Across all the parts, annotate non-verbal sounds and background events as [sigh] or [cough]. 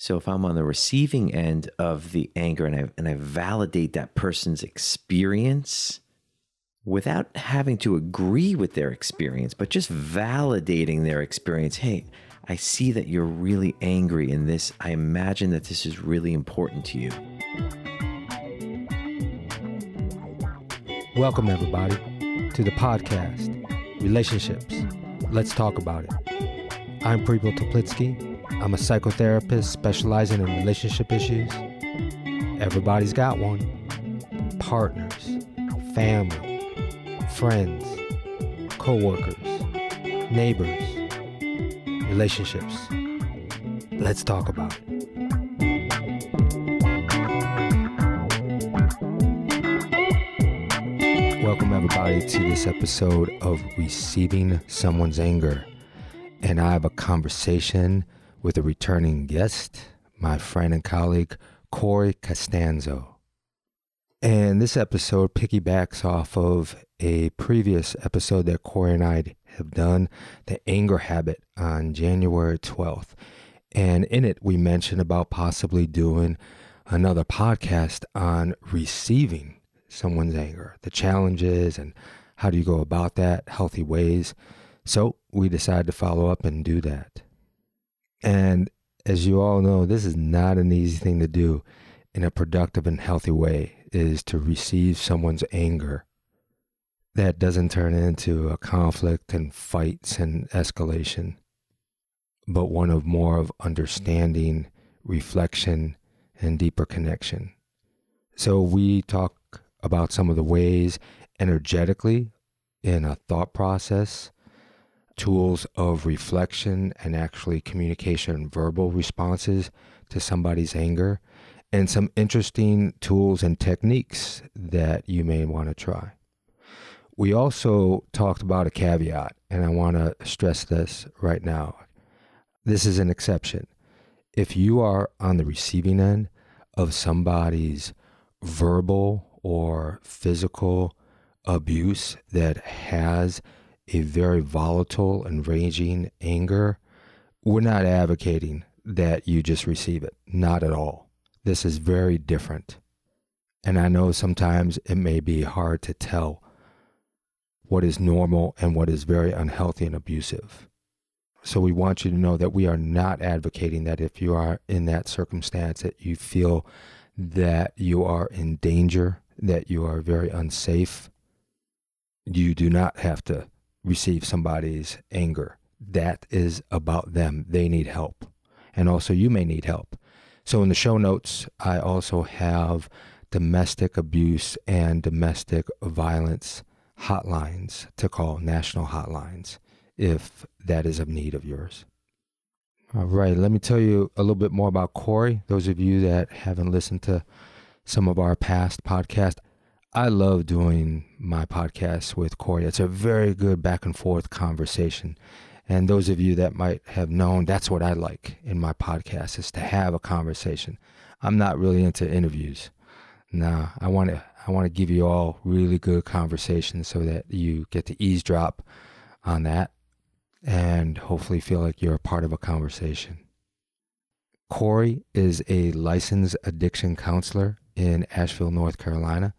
So if I'm on the receiving end of the anger and I, and I validate that person's experience without having to agree with their experience, but just validating their experience, hey, I see that you're really angry in this. I imagine that this is really important to you. Welcome, everybody, to the podcast, Relationships. Let's talk about it. I'm Prepo Toplitsky. I'm a psychotherapist specializing in relationship issues. Everybody's got one. Partners, family, friends, co-workers, neighbors, relationships. Let's talk about it. Welcome, everybody, to this episode of Receiving Someone's Anger. And I have a conversation with a returning guest, my friend and colleague, Corey Costanzo. And this episode piggybacks off of a previous episode that Corey and I have done, The Anger Habit, on January 12th. And in it, we mentioned about possibly doing another podcast on receiving someone's anger, the challenges, and how do you go about that, healthy ways. So we decided to follow up and do that. And as you all know, this is not an easy thing to do in a productive and healthy way is to receive someone's anger that doesn't turn into a conflict and fights and escalation, but one of more of understanding, reflection, and deeper connection. So we talk about some of the ways energetically in a thought process, tools of reflection and actually communication, verbal responses to somebody's anger, and some interesting tools and techniques that you may want to try. We also talked about a caveat, and I want to stress this right now. This is an exception. If you are on the receiving end of somebody's verbal or physical abuse that has a very volatile and raging anger, we're not advocating that you just receive it. Not at all. This is very different. And I know sometimes it may be hard to tell what is normal and what is very unhealthy and abusive. So we want you to know that we are not advocating that if you are in that circumstance that you feel that you are in danger, that you are very unsafe, you do not have to receive somebody's anger. That is about them. They need help. And also, you may need help. So, in the show notes, I also have domestic abuse and domestic violence hotlines to call, national hotlines, if that is of need of yours. All right, let me tell you a little bit more about Corey. Those of you that haven't listened to some of our past podcasts, I love doing my podcast with Corey. It's a very good back and forth conversation. And those of you that might have known, that's what I like in my podcast is to have a conversation. I'm not really into interviews. Nah, I want to I want to give you all really good conversations so that you get to eavesdrop on that and hopefully feel like you're a part of a conversation. Corey is a licensed addiction counselor in Asheville, North Carolina.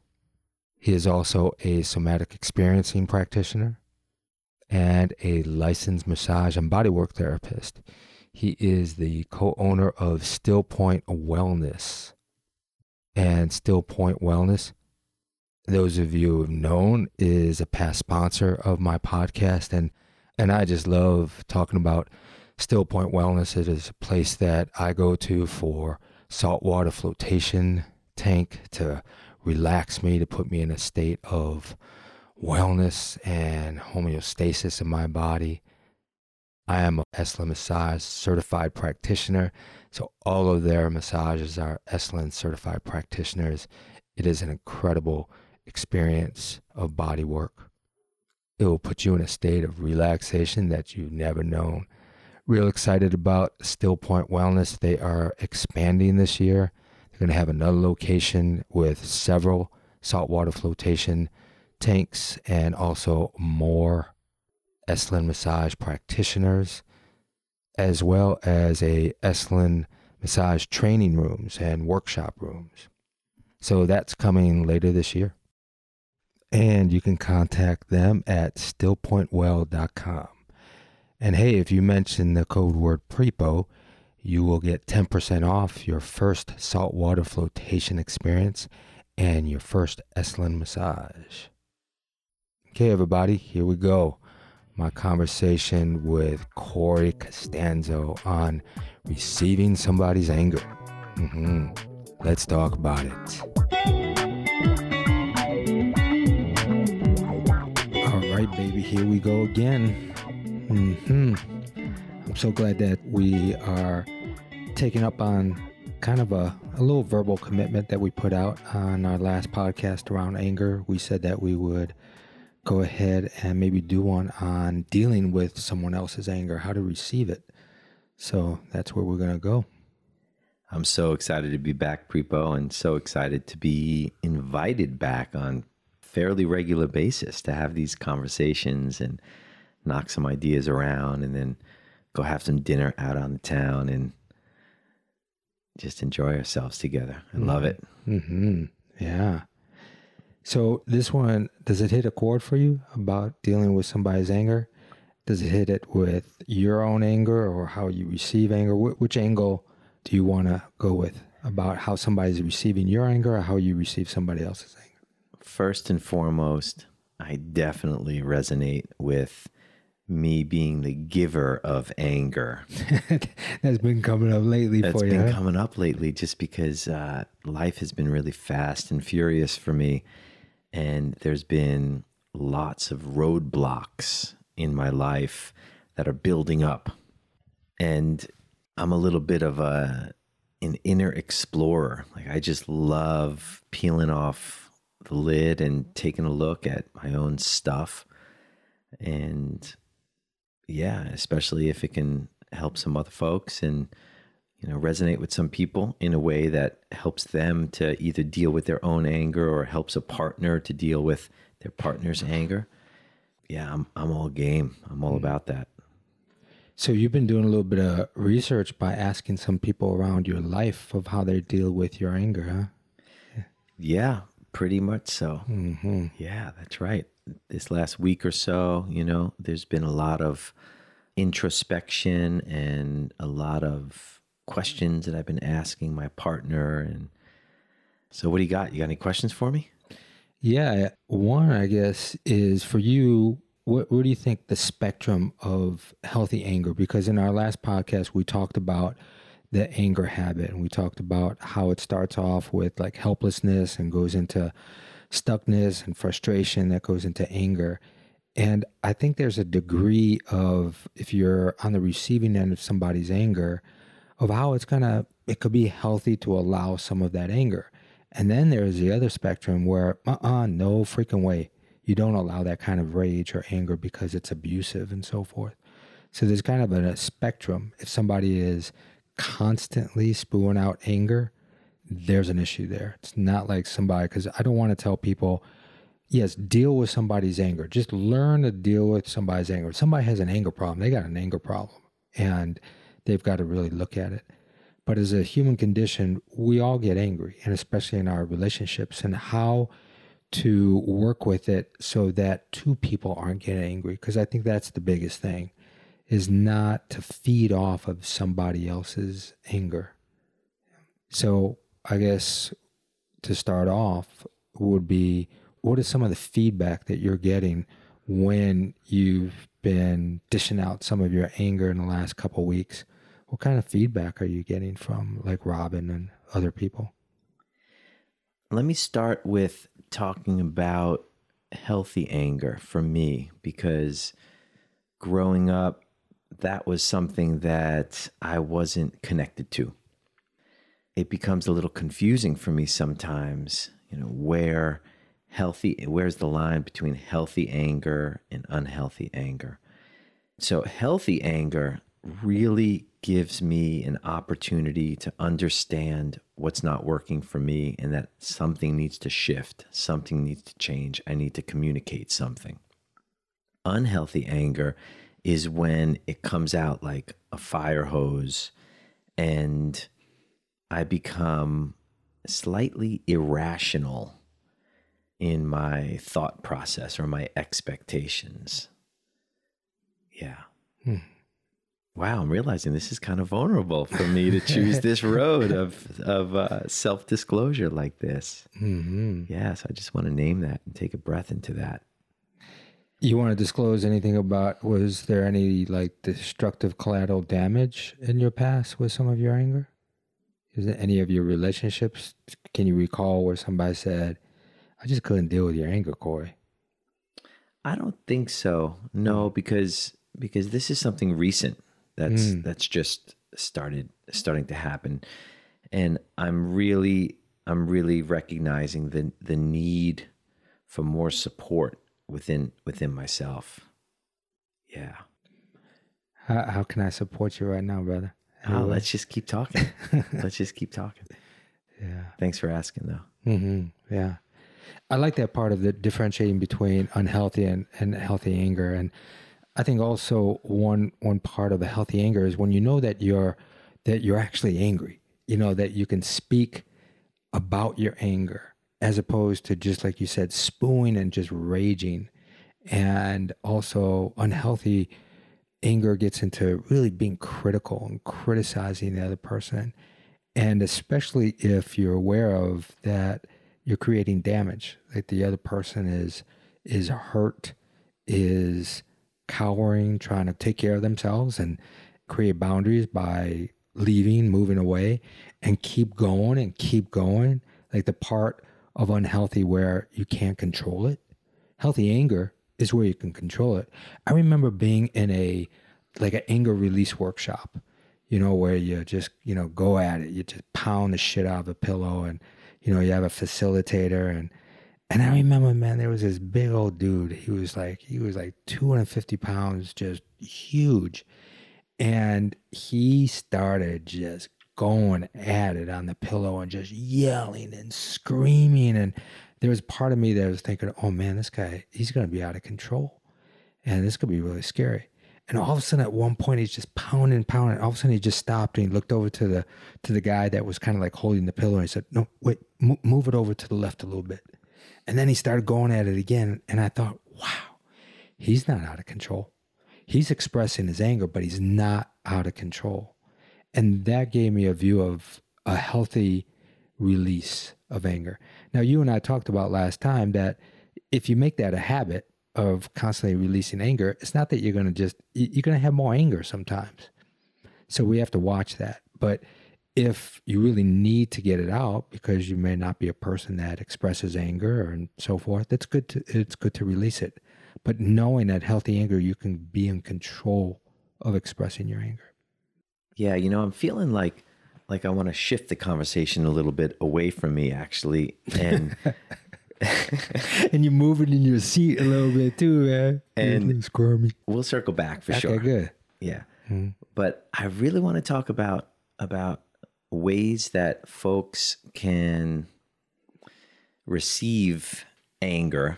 He is also a somatic experiencing practitioner and a licensed massage and bodywork therapist. He is the co owner of Still Point Wellness. And Still Point Wellness, those of you who have known, is a past sponsor of my podcast. And, and I just love talking about Still Point Wellness. It is a place that I go to for saltwater flotation tank to relax me, to put me in a state of wellness and homeostasis in my body. I am a Esalen Massage certified practitioner. So all of their massages are Esalen certified practitioners. It is an incredible experience of body work. It will put you in a state of relaxation that you've never known. Real excited about Still Point Wellness. They are expanding this year. They're going to have another location with several saltwater flotation tanks and also more Esalen massage practitioners, as well as a Esalen massage training rooms and workshop rooms. So that's coming later this year. And you can contact them at stillpointwell.com. And hey, if you mention the code word PREPO, you will get 10% off your first saltwater flotation experience and your first Esalen massage. Okay, everybody, here we go. My conversation with Corey Costanzo on receiving somebody's anger. Mm-hmm. Let's talk about it. All right, baby, here we go again. Mm-hmm. So glad that we are taking up on kind of a, a little verbal commitment that we put out on our last podcast around anger. We said that we would go ahead and maybe do one on dealing with someone else's anger, how to receive it. So that's where we're going to go. I'm so excited to be back, Prepo, and so excited to be invited back on fairly regular basis to have these conversations and knock some ideas around and then go have some dinner out on the town and just enjoy ourselves together. I love it. Mm-hmm. Yeah. So this one, does it hit a chord for you about dealing with somebody's anger? Does it hit it with your own anger or how you receive anger? Wh- which angle do you want to go with about how somebody's receiving your anger or how you receive somebody else's anger? First and foremost, I definitely resonate with me being the giver of anger. [laughs] That's been coming up lately That's for you. That's been huh? coming up lately just because uh, life has been really fast and furious for me. And there's been lots of roadblocks in my life that are building up. And I'm a little bit of a an inner explorer. Like I just love peeling off the lid and taking a look at my own stuff. And yeah, especially if it can help some other folks and you know resonate with some people in a way that helps them to either deal with their own anger or helps a partner to deal with their partner's anger. Yeah, I'm I'm all game. I'm all about that. So you've been doing a little bit of research by asking some people around your life of how they deal with your anger, huh? Yeah, pretty much so. Mm-hmm. Yeah, that's right. This last week or so, you know, there's been a lot of introspection and a lot of questions that I've been asking my partner. And so, what do you got? You got any questions for me? Yeah, one I guess is for you. What, what do you think the spectrum of healthy anger? Because in our last podcast, we talked about the anger habit and we talked about how it starts off with like helplessness and goes into stuckness and frustration that goes into anger. And I think there's a degree of, if you're on the receiving end of somebody's anger, of how it's gonna, it could be healthy to allow some of that anger. And then there's the other spectrum where, uh uh no freaking way. You don't allow that kind of rage or anger because it's abusive and so forth. So there's kind of a, a spectrum. If somebody is constantly spewing out anger, there's an issue there. It's not like somebody, because I don't want to tell people, yes, deal with somebody's anger. Just learn to deal with somebody's anger. If somebody has an anger problem, they got an anger problem and they've got to really look at it. But as a human condition, we all get angry, and especially in our relationships, and how to work with it so that two people aren't getting angry. Because I think that's the biggest thing is not to feed off of somebody else's anger. So I guess to start off would be what is some of the feedback that you're getting when you've been dishing out some of your anger in the last couple weeks? What kind of feedback are you getting from like Robin and other people? Let me start with talking about healthy anger for me because growing up, that was something that I wasn't connected to. It becomes a little confusing for me sometimes, you know, where healthy, where's the line between healthy anger and unhealthy anger? So, healthy anger really gives me an opportunity to understand what's not working for me and that something needs to shift, something needs to change. I need to communicate something. Unhealthy anger is when it comes out like a fire hose and I become slightly irrational in my thought process or my expectations. Yeah. Hmm. Wow, I'm realizing this is kind of vulnerable for me to choose [laughs] this road of of uh, self disclosure like this. hmm Yes, I just want to name that and take a breath into that. You want to disclose anything about? Was there any like destructive collateral damage in your past with some of your anger? Is it any of your relationships? Can you recall where somebody said, "I just couldn't deal with your anger, Corey"? I don't think so. No, because because this is something recent that's Mm. that's just started starting to happen, and I'm really I'm really recognizing the the need for more support within within myself. Yeah. How, how can I support you right now, brother? Oh, let's just keep talking. [laughs] let's just keep talking. yeah. Thanks for asking, though. hmm Yeah. I like that part of the differentiating between unhealthy and, and healthy anger. And I think also one one part of a healthy anger is when you know that you're that you're actually angry. You know, that you can speak about your anger as opposed to just like you said, spewing and just raging. And also unhealthy anger gets into really being critical and criticizing the other person. And especially if you're aware of that you're creating damage, like the other person is is hurt, is cowering, trying to take care of themselves and create boundaries by leaving, moving away, and keep going and keep going. Like the part of unhealthy where you can't control it. Healthy anger is where you can control it. I remember being in a like an anger release workshop, you know, where you just, you know, go at it. You just pound the shit out of the pillow and, you know, you have a facilitator and and I remember, man, there was this big old dude. He was like, he was like 250 pounds, just huge. And he started just going at it on the pillow and just yelling and screaming. And there was part of me that was thinking, oh man, this guy, he's going to be out of control. And this could be really scary. And all of a sudden, at one point, he's just pounding, pounding. All of a sudden, he just stopped and he looked over to the to the guy that was kind of like holding the pillow. And he said, "No, wait, mo- move it over to the left a little bit." And then he started going at it again. And I thought, wow, he's not out of control. He's expressing his anger, but he's not out of control. And that gave me a view of a healthy release of anger. Now, you and I talked about last time that if you make that a habit of constantly releasing anger, it's not that you're going to just, you're going to have more anger sometimes. So we have to watch that. But if you really need to get it out because you may not be a person that expresses anger and so forth, it's good to it's good to release it. But knowing that healthy anger, you can be in control of expressing your anger. Yeah, you know, I'm feeling like like I want to shift the conversation a little bit away from me, actually, and [laughs] and you're moving in your seat a little bit too, man. And- squirmy. we'll circle back for Okay, sure. good. Yeah. Mhm. But I really want to talk about about ways that folks can receive anger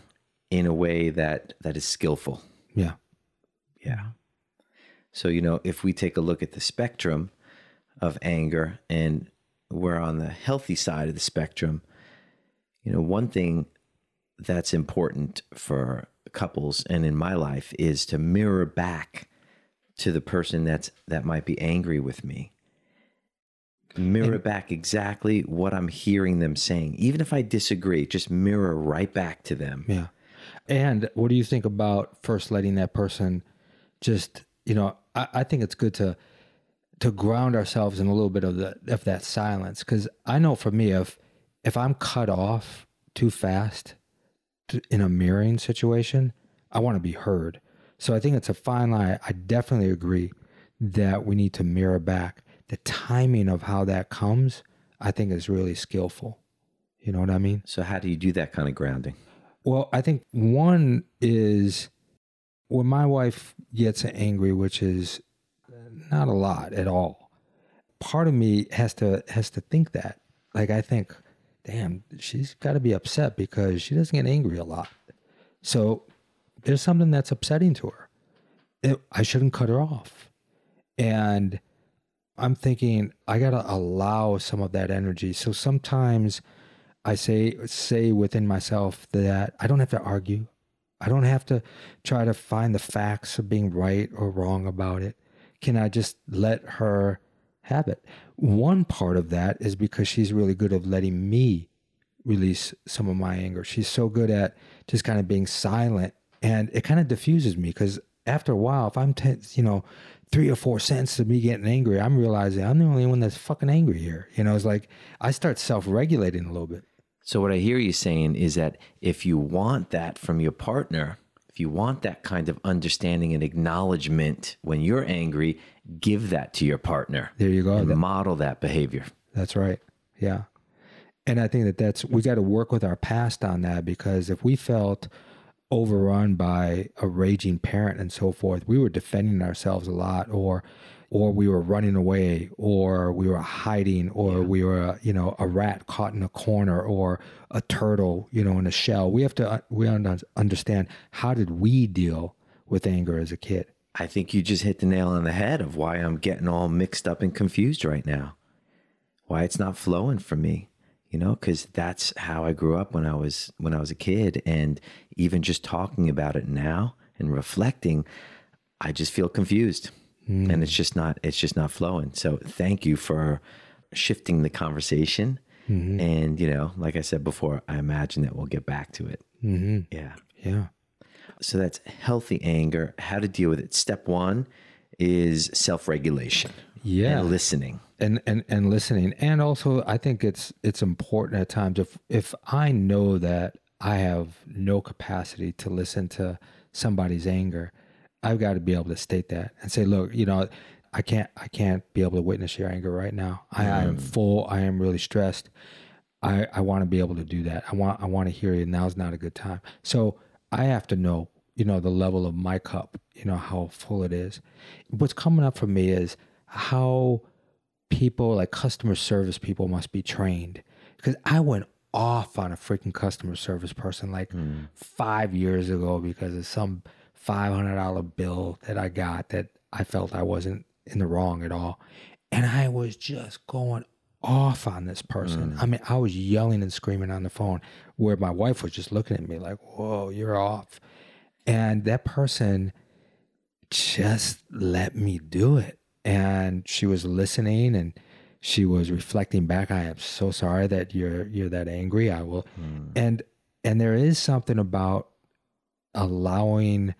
in a way that that is skillful. Yeah. Yeah. So, you know, if we take a look at the spectrum of anger and we're on the healthy side of the spectrum, you know, one thing that's important for couples and in my life is to mirror back to the person that's that might be angry with me. Mirror back exactly what I'm hearing them saying. Even if I disagree, just mirror right back to them. Yeah. And what do you think about first letting that person just, you know, I, I think it's good to to ground ourselves in a little bit of the of that silence. Cause I know for me if if I'm cut off too fast to, in a mirroring situation, I want to be heard. So I think it's a fine line. I definitely agree that we need to mirror back. The timing of how that comes, I think is really skillful. You know what I mean? So how do you do that kind of grounding? Well, I think one is when my wife gets angry, which is not a lot at all. Part of me has to has to think that. Like I think, damn, she's got to be upset because she doesn't get angry a lot. So there's something that's upsetting to her. It, I shouldn't cut her off. And I'm thinking I got to allow some of that energy. So sometimes I say say within myself that I don't have to argue. I don't have to try to find the facts of being right or wrong about it. Can I just let her have it? One part of that is because she's really good at letting me release some of my anger. She's so good at just kind of being silent and it kind of diffuses me because after a while, if I'm, ten, you know, three or four cents of me getting angry, I'm realizing I'm the only one that's fucking angry here. You know, it's like I start self regulating a little bit. So, what I hear you saying is that if you want that from your partner, if you want that kind of understanding and acknowledgement when you're angry, give that to your partner. There you go. And model that behavior. That's right. Yeah. And I think that that's, we got to work with our past on that because if we felt overrun by a raging parent and so forth, we were defending ourselves a lot or, or we were running away or we were hiding or yeah. we were you know a rat caught in a corner or a turtle you know in a shell. We have to uh, we understand how did we deal with anger as a kid. I think you just hit the nail on the head of why i'm getting all mixed up and confused right now. Why it's not flowing for me you know because that's how i grew up when i was when i was a kid. And even just talking about it now and reflecting i just feel confused mm. and it's just not it's just not flowing. So thank you for shifting the conversation. Mm-hmm. and you know like i said before i imagine that we'll get back to it. Mm-hmm. yeah. Yeah. So that's healthy anger. How to deal with it. Step one is self-regulation yeah. and listening. And and and listening. And also i think it's it's important at times if if i know that i have no capacity to listen to somebody's anger I've got to be able to state that and say, look, you know, I can't I can't be able to witness your anger right now. I, I am mm. full. I am really stressed. I, I want to be able to do that. I want I want to hear you. Now's not a good time. So I have to know, you know, the level of my cup, you know, how full it is. What's coming up for me is how people like customer service people must be trained. Because I went off on a freaking customer service person like mm. five years ago because of some $500 bill that I got that I felt I wasn't in the wrong at all. And I was just going off on this person. Mm. I mean, I was yelling and screaming on the phone where my wife was just looking at me like, whoa, you're off. And that person just let me do it. And she was listening and she was reflecting back. I am so sorry that you're you're that angry. I will mm. and and there is something about allowing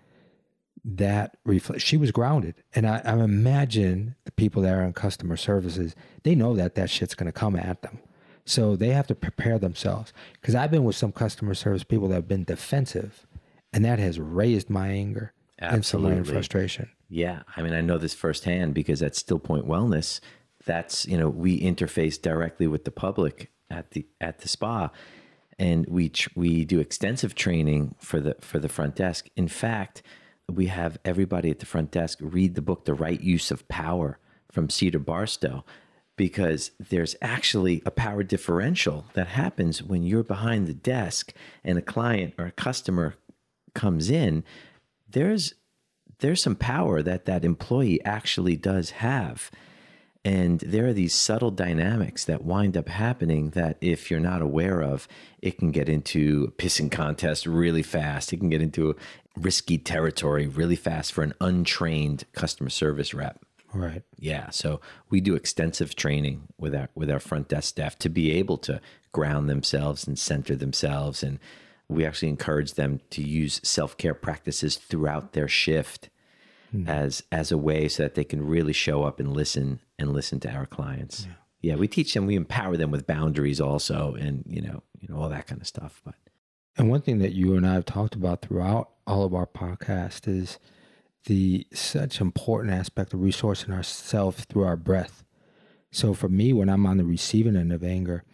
that reflect she was grounded. And I, I imagine the people that are in customer services they know that that shit's going to come at them. So they have to prepare themselves. Because i've been with some customer service people that have been defensive and that has raised my anger Absolutely. and some frustration. Yeah i mean i know this firsthand because at still point wellness that's you know we interface directly with the public at the at the spa. And we we do extensive training for the for the front desk. In fact we have everybody at the front desk read the book The Right Use of Power from Cedar Barstow because there's actually a power differential that happens when you're behind the desk and a client or a customer comes in. There's there's some power that that employee actually does have and there are these subtle dynamics that wind up happening that if you're not aware of, it can get into a pissing contest really fast. It can get into risky territory really fast for an untrained customer service rep. Right. Yeah. So we do extensive training with our with our front desk staff to be able to ground themselves and center themselves. And we actually encourage them to use self-care practices throughout their shift mm. as as a way so that they can really show up and listen and listen to our clients. Yeah. yeah, we teach them, we empower them with boundaries also and you know, you know, all that kind of stuff. But and one thing that you and I have talked about throughout all of our podcast is the such important aspect of resourcing ourselves through our breath. So for me, when I'm on the receiving end of anger,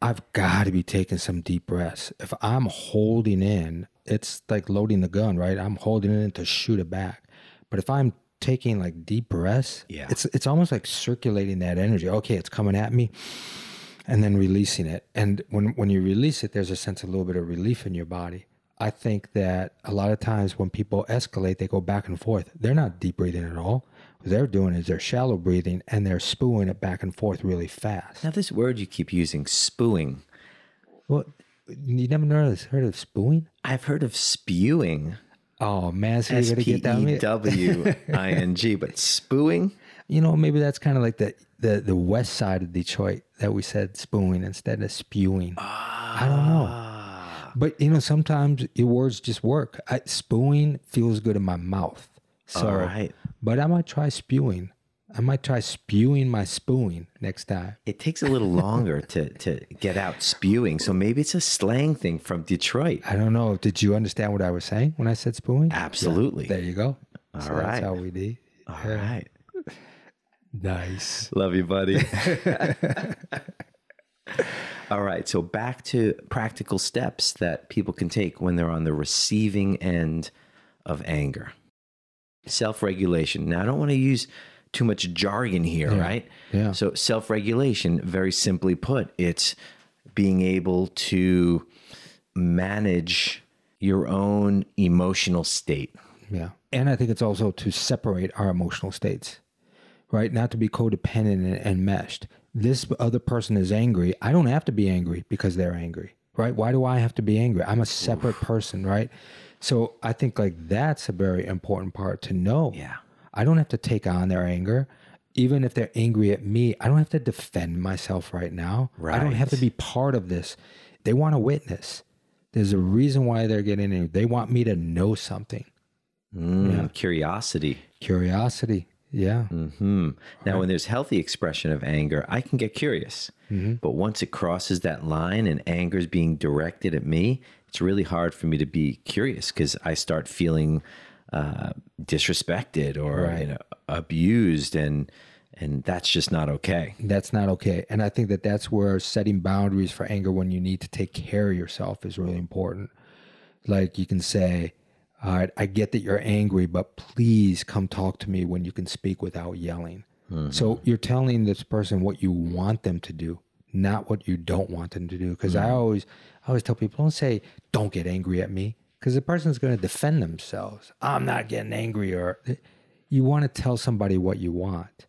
I've got to be taking some deep breaths. If I'm holding in, it's like loading the gun, right? I'm holding in to shoot it back. But if I'm taking like deep breaths, yeah. it's it's almost like circulating that energy. Okay, it's coming at me and then releasing it. And when when you release it, there's a sense of a little bit of relief in your body. I think that a lot of times when people escalate, they go back and forth. They're not deep breathing at all. What they're doing is they're shallow breathing and they're spewing it back and forth really fast. Now, this word you keep using, spewing, Well, you never heard of, heard of spewing? I've heard of spewing, Oh man, so you S gotta get down. E. W I N G, but spewing? [laughs] You know, maybe that's kind of like the, the the west side of Detroit that we said spewing instead of spewing. I don't know. Ah, But you know, sometimes your words just work. I, spewing feels good in my mouth. So, all right. but I might try spewing. I might try spewing my spewing next time. It takes a little longer [laughs] to, to get out spewing. So maybe it's a slang thing from Detroit. I don't know. Did you understand what I was saying when I said spewing? Absolutely. There you go. All so right. That's how we do. All right. [laughs] Nice. Love you, buddy. [laughs] All right. So back to practical steps that people can take when they're on the receiving end of anger. Self regulation. Now, I don't want to use too much jargon here, right? Yeah. So, self regulation, very simply put, it's being able to manage your own emotional state. Yeah. And I think it's also to separate our emotional states, right? Not to be codependent and, and meshed. This other person is angry. I don't have to be angry because they're angry, right? Why do I have to be angry? I'm a separate person, right? So I think like that's a very important part to know. Yeah. I don't have to take on their anger. Even if they're angry at me, I don't have to defend myself right now. I don't have to be part of this. They want to witness. There's a reason why they're getting angry. They want me to know something. Mm, Curiosity. Curiosity. Yeah. Hmm. Now, when there's healthy expression of anger, I can get curious. But once it crosses that line and anger is being directed at me, it's really hard for me to be curious because I start feeling uh, disrespected or Right. you know, abused, and and that's just not okay. That's not okay. And I think that that's where setting boundaries for anger when you need to take care of yourself is really important. Like you can say, all right, I get that you're angry, but please come talk to me when you can speak without yelling. So you're telling this person what you want them to do, not what you don't want them to do. Because I always, I always tell people, don't say, don't get angry at me, because the person's going to defend themselves. I'm not getting angry, or you want to tell somebody what you want.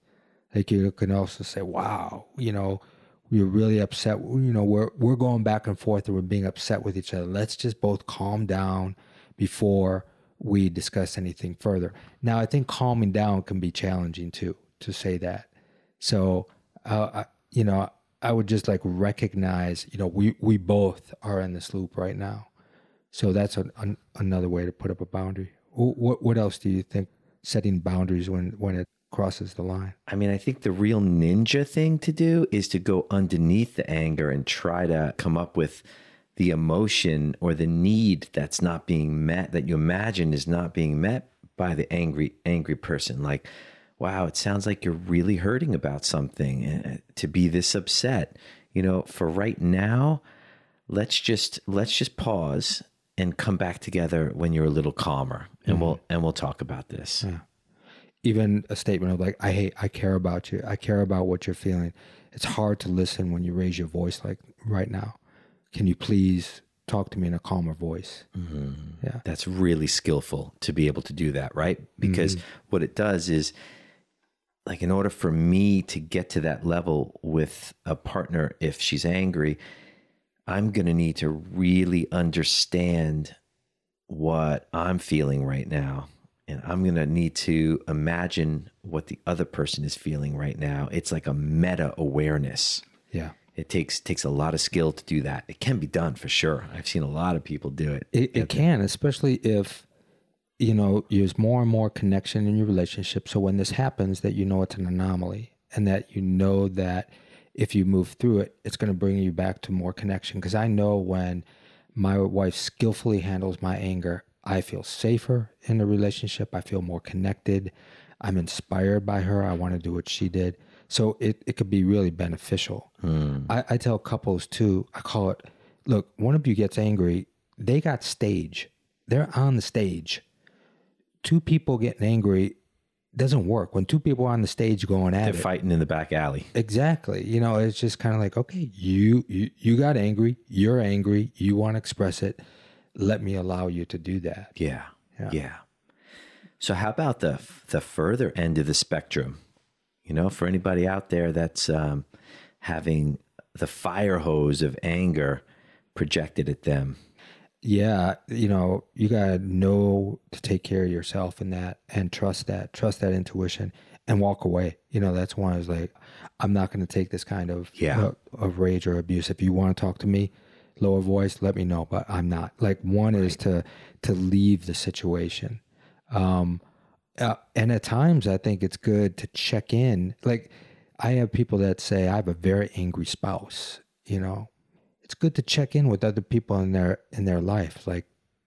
Like you can also say, "Wow, you know, we're really upset. You know, we're we're going back and forth, and we're being upset with each other. Let's just both calm down before we discuss anything further." Now, I think calming down can be challenging too to say that. So, uh, I, you know, I would just like recognize, you know, we we both are in this loop right now. So that's an, an, another way to put up a boundary. What what else do you think setting boundaries when when it crosses the line? I mean, I think the real ninja thing to do is to go underneath the anger and try to come up with the emotion or the need that's not being met that you imagine is not being met by the angry angry person like wow it sounds like you're really hurting about something uh, to be this upset you know for right now let's just let's just pause and come back together when you're a little calmer. And we'll mm-hmm. and we'll talk about this. Even a statement of like i hate i care about you. I care about what you're feeling. It's hard to listen when you raise your voice like right now. Can you please talk to me in a calmer voice? Mm-hmm. Yeah. That's really skillful to be able to do that, right? Because mm-hmm. what it does is like in order for me to get to that level with a partner if she's angry, I'm going to need to really understand what I'm feeling right now. And I'm going to need to imagine what the other person is feeling right now. It's like a meta awareness. yeah It takes takes a lot of skill to do that. It can be done for sure. I've seen a lot of people do it. it, it can especially if you know there's more and more connection in your relationship so when this happens that you know it's an anomaly and that you know that if you move through it it's going to bring you back to more connection. Because i know when my wife skillfully handles my anger i feel safer in the relationship. I feel more connected. I'm inspired by her. I want to do what she did. So it, it could be really beneficial. Hmm. I, I tell couples too i call it look one of you gets angry they got stage. They're on the stage. Two people getting angry doesn't work when two people are on the stage going at They're it fighting in the back alley. exactly you know it's just kind of like okay you, you you got angry you're angry you want to express it let me allow you to do that Yeah. Yeah. Yeah. So how about the the further end of the spectrum? You know, for anybody out there that's um, having the fire hose of anger projected at them. Yeah, you know, you gotta know to take care of yourself in that and trust that, trust that intuition and walk away. You know, that's one is like, I'm not gonna take this kind of Yeah. uh, of rage or abuse. If you want to talk to me, lower voice, let me know. But I'm not. Like one is to to leave the situation. Um, uh, and at times, I think it's good to check in. Like, I have people that say, I have a very angry spouse. You know, it's good to check in with other people in their in their life. Like,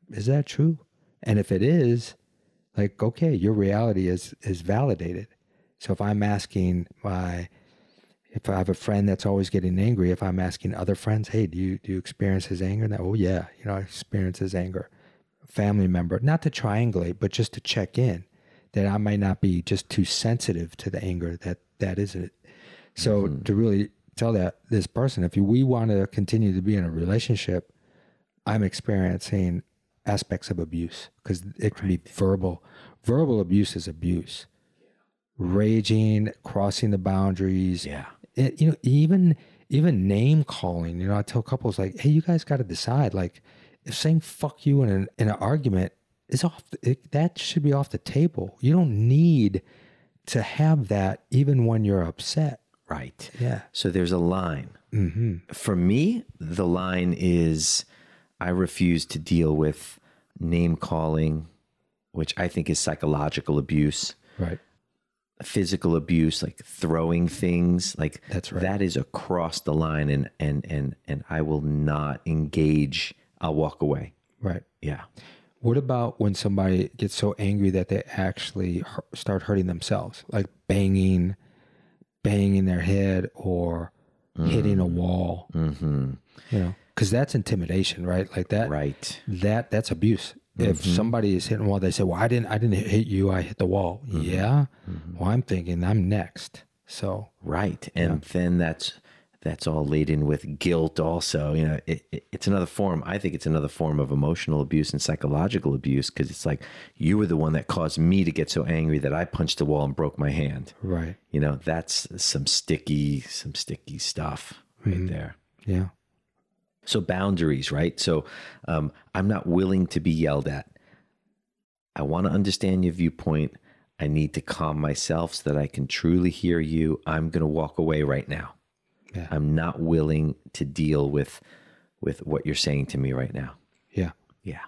is that true? And if it is, like, okay, your reality is is validated. So if I'm asking my if I have a friend that's always getting angry, if I'm asking other friends, hey, do you do you experience his anger? And oh yeah, you know, I experience his anger. Family member, not to triangulate, but just to check in that I might not be just too sensitive to the anger that that is it. So mm-hmm. to really tell that this person, if we want to continue to be in a relationship, I'm experiencing aspects of abuse because it can be verbal. Verbal abuse is abuse. Raging, crossing the boundaries, Yeah. it, you know even even name calling you know i tell couples like hey you guys got to decide like if saying fuck you in an, in an argument is off the, it, that should be off the table you don't need to have that even when you're upset Right. yeah So there's a line. mm-hmm. For me, the line is I refuse to deal with name calling, which I think is psychological abuse, right physical abuse, like throwing things, like That's right. that is across the line and and and and I will not engage. I'll walk away. right Yeah. what about when somebody gets so angry that they actually start hurting themselves like banging banging their head or hitting a wall Mm-hmm. you know because that's intimidation right like that Right. that that's abuse. If Mm-hmm. somebody is hitting a wall, they say, "Well, I didn't, I didn't hit you. I hit the wall." Mm-hmm. Yeah. Well, I'm thinking I'm next. So Right. And then that's that's all laden with guilt also. You know, it, it, it's another form. I think it's another form of emotional abuse and psychological abuse because it's like you were the one that caused me to get so angry that I punched the wall and broke my hand. right. You know, that's some sticky, some sticky stuff right there. Yeah. So boundaries, right? So um, I'm not willing to be yelled at. I want to understand your viewpoint. I need to calm myself so that I can truly hear you. I'm going to walk away right now. Yeah. I'm not willing to deal with with what you're saying to me right now. Yeah. Yeah.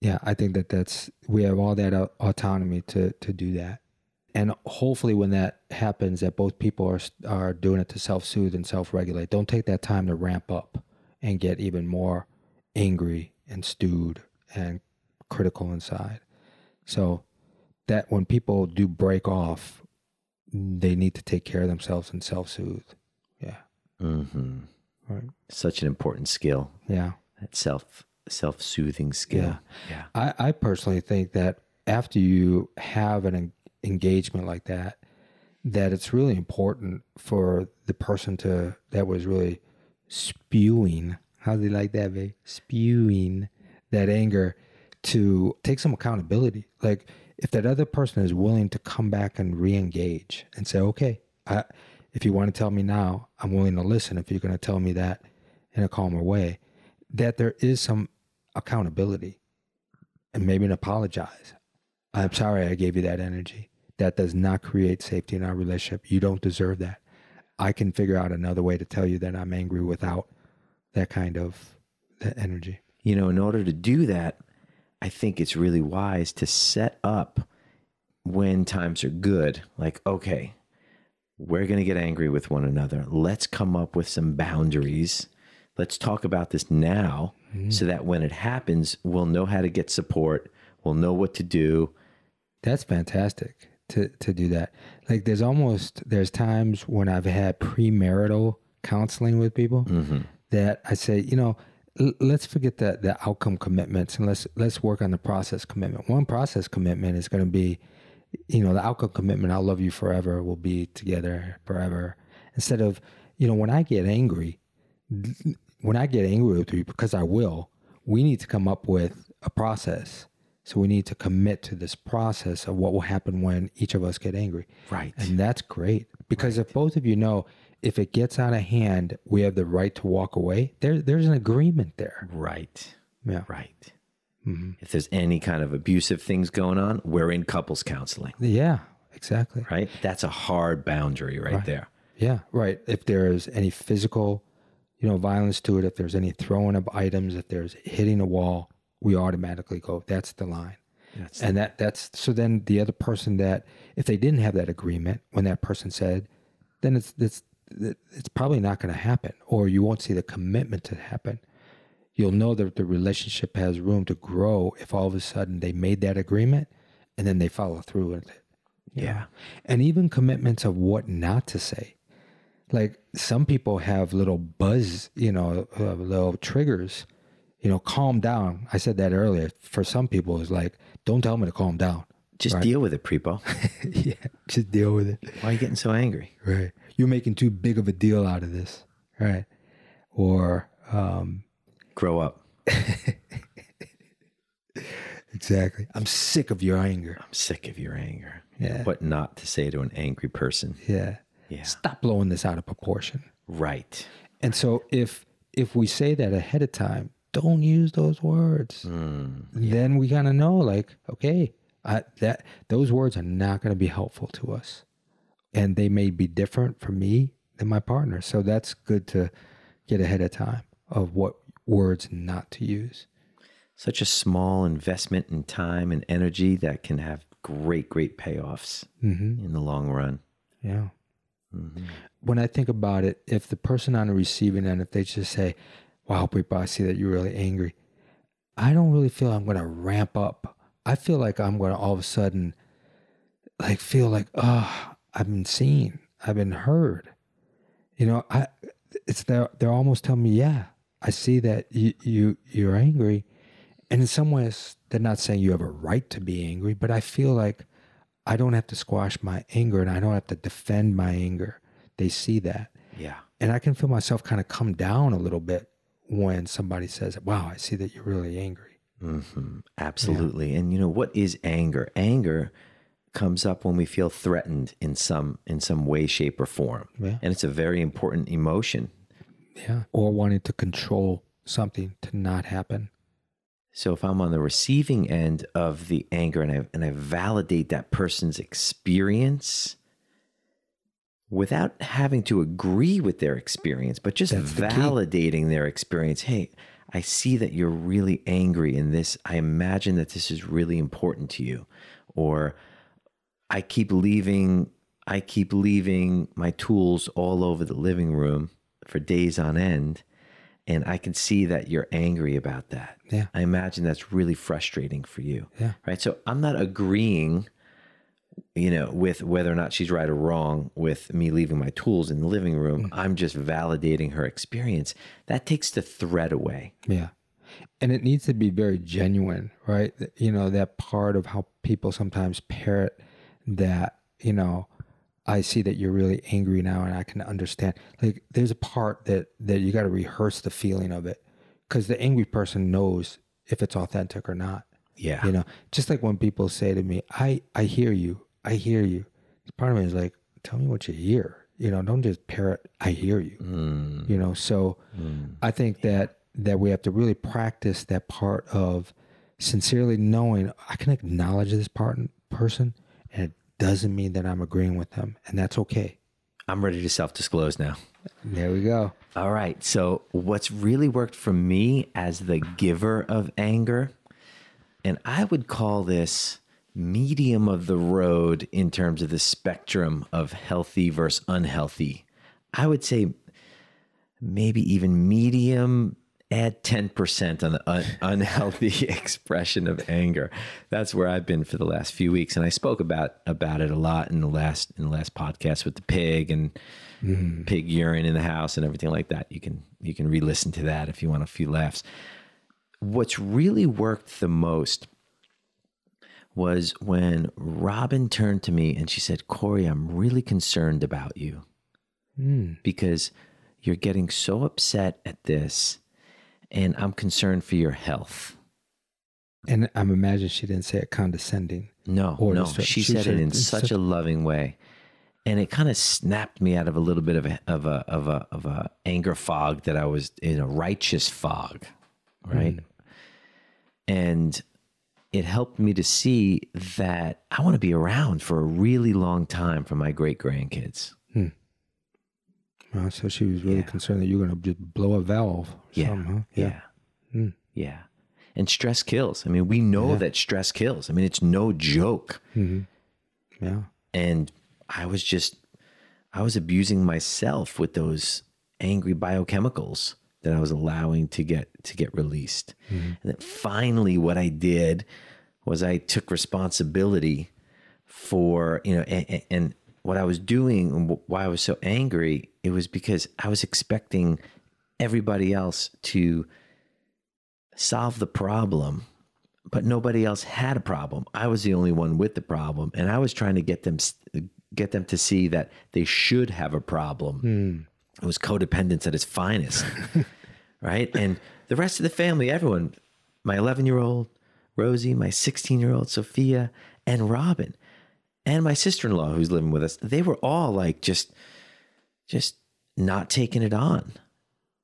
Yeah. I think that that's we have all that autonomy to to do that, and hopefully, when that happens, that both people are are doing it to self soothe and self regulate. Don't take that time to ramp up and get even more angry and stewed and critical inside. So that when people do break off, they need to take care of themselves and self soothe. Yeah. hmm Right. Such an important skill. Yeah. That self self soothing skill. Yeah. I, I personally think that after you have an en- engagement like that, that it's really important for the person to that was really spewing. How do you like that, babe? Spewing that anger to take some accountability. Like if that other person is willing to come back and re-engage and say, okay, I, if you want to tell me now, I'm willing to listen. If you're going to tell me that in a calmer way, that there is some accountability and maybe an apologize. I'm sorry I gave you that energy. That does not create safety in our relationship. You don't deserve that. I can figure out another way to tell you that I'm angry without that kind of that energy. you know, in order to do that, I think it's really wise to set up when times are good. Like, okay, we're going to get angry with one another. Let's come up with some boundaries. Let's talk about this now mm-hmm. so that when it happens, we'll know how to get support. We'll know what to do. That's fantastic to to do that. Like there's almost there's times when I've had premarital counseling with people mm-hmm. that I say, you know, l- let's forget the the outcome commitments and let's let's work on the process commitment. One process commitment is going to be, you know, the outcome commitment. I'll love you forever. We'll be together forever. Instead of, you know, when I get angry, when I get angry with you because I will, we need to come up with a process So we need to commit to this process of what will happen when each of us get angry. Right. And that's great because if both of you know if it gets out of hand, we have the right to walk away. There, there's an agreement there. right. Yeah. Right. Hmm If there's any kind of abusive things going on, we're in couples counseling, Yeah. Exactly. right? That's a hard boundary right, Right. there. Yeah. Right. If there's any physical, you know, violence to it, if there's any throwing of items, if there's hitting a wall, we automatically go. That's the line. That's and that that's so then the other person that if they didn't have that agreement when that person said then it's it's it's probably not going to happen or you won't see the commitment to happen you'll know that the relationship has room to grow if all of a sudden they made that agreement and then they follow through with it Yeah. and even commitments of what not to say. Like some people have little buzz you know uh, little triggers you know calm down. I said that earlier. For some people it's like don't tell me to calm down just deal with it, Prepo. [laughs] yeah just deal with it. Why are you getting so angry? right. You're making too big of a deal out of this right? Or um Grow up. exactly i'm sick of your anger I'm sick of your anger. Yeah. What not to say to an angry person. yeah Yeah. stop blowing this out of proportion Right. and so if if we say that ahead of time don't use those words Mm. then we kind of know like okay I, that those words are not going to be helpful to us and they may be different for me than my partner so that's good to get ahead of time of what words not to use Such a small investment in time and energy that can have great, great payoffs mm-hmm. in the long run. yeah Mhm. when i think about it if the person on the receiving end if they just say wow people i see that you're really angry i don't really feel i'm going to ramp up i feel like i'm going to all of a sudden like feel like oh i've been seen i've been heard you know i it's they're, they're almost telling me yeah i see that you, you you're angry and in some ways they're not saying you have a right to be angry but i feel like i don't have to squash my anger and i don't have to defend my anger they see that Yeah. and i can feel myself kind of come down a little bit when somebody says wow i see that you're really angry hmm Absolutely. And you know what is anger? Anger comes up when we feel threatened in some in some way, shape, or form. Yeah. And it's a very important emotion. Yeah or wanting to control something to not happen So if I'm on the receiving end of the anger and I and I validate that person's experience without having to agree with their experience, but just That's the validating their experience. Hey, I see that you're really angry in this. I imagine that this is really important to you. Or I keep leaving I keep leaving my tools all over the living room for days on end and I can see that you're angry about that. Yeah. I imagine that's really frustrating for you. Yeah. Right? So I'm not agreeing you know with whether or not she's right or wrong with me leaving my tools in the living room. Mm. I'm just validating her experience. That takes the threat away. Yeah. And it needs to be very genuine, right? You know, that part of how people sometimes parrot that, you know, I see that you're really angry now and I can understand. Like there's a part that that you got to rehearse the feeling of it cuz the angry person knows if it's authentic or not. Yeah. You know, just like when people say to me, "I I hear you. I hear you." Part of me is like, "Tell me what you hear." You know, don't just parrot, "I hear you." Mm, you know so mm. i think that that we have to really practice that part of sincerely knowing i can acknowledge this part person doesn't mean that i'm agreeing with them and that's okay I'm ready to self-disclose now. there we go All right. So, what's really worked for me as the giver of anger, and I would call this medium of the road in terms of the spectrum of healthy versus unhealthy. I would say maybe even medium, add 10% on the un- unhealthy [laughs] expression of anger. That's where I've been for the last few weeks. And I spoke about, about it a lot in the last, in the last podcast with the pig and pig urine in the house and everything like that. You can, you can re-listen to that if you want a few laughs. What's really worked the most was when Robin turned to me and she said, Corey, I'm really concerned about you mm, because you're getting so upset at this and I'm concerned for your health. And I'm imagining she didn't say it condescending. No, Or no. She, she said said it in such a loving way, and it kind of snapped me out of a little bit of a of a of a of a anger fog that I was in a righteous fog, right? Mm. And it helped me to see that I want to be around for a really long time for my great grandkids. So she was really Yeah. concerned that you were going to just blow a valve. Or Yeah, something, huh? yeah, Hmm. yeah. And stress kills. I mean, we know Yeah. that stress kills. I mean, it's no joke. hmm Yeah. and I was just I was abusing myself with those angry biochemicals that I was allowing to get to get released. And then finally what I did was I took responsibility for, you know, and, and what I was doing and why I was so angry, it was because I was expecting everybody else to solve the problem but nobody else had a problem. I was the only one with the problem, and I was trying to get them get them to see that they should have a problem. Hmm. It was codependence at its finest, [laughs] right? And the rest of the family, everyone, my 11 year old Rosie, my 16 year old Sophia, and Robin, and my sister in law who's living with us, they were all like just just not taking it on.